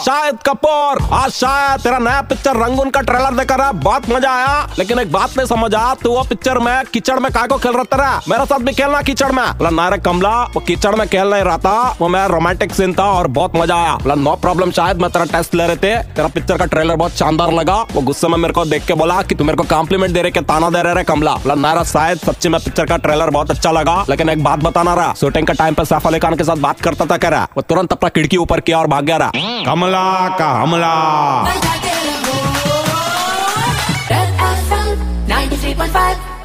शायद कपूर, आज शायद तेरा नया पिक्चर रंगून का ट्रेलर देखा रहा बहुत मज़ा आया। लेकिन एक बात नहीं समझ तू वो पिक्चर में कीचड़ में काय को खेल रहा तेरा? मेरे साथ भी खेलना कीचड़ में। बोला नारे कमला, वो कीचड़ में खेल नहीं रहा था, वो मेरा रोमांटिक सीन था और बहुत मज़ा आया। बोला नो प्रॉब्लम शायद मैं तेरा टेस्ट ले रहे थे, तेरा पिक्चर का ट्रेलर बहुत शानदार लगा। वो गुस्से में मेरे को देख के बोला की तू मेरे को कॉम्प्लीमेंट दे रहे के ताना दे रहे कमला। बोला नारा शायद सच्ची में पिक्चर का ट्रेलर बहुत अच्छा लगा, लेकिन एक बात बताना रहा शूटिंग का टाइम पर सैफ अली खान के साथ बात करता था कह रहा वो तुरंत अपना खिड़की ऊपर किया और भाग गया रहा कमला का हमला। Red FM 93.5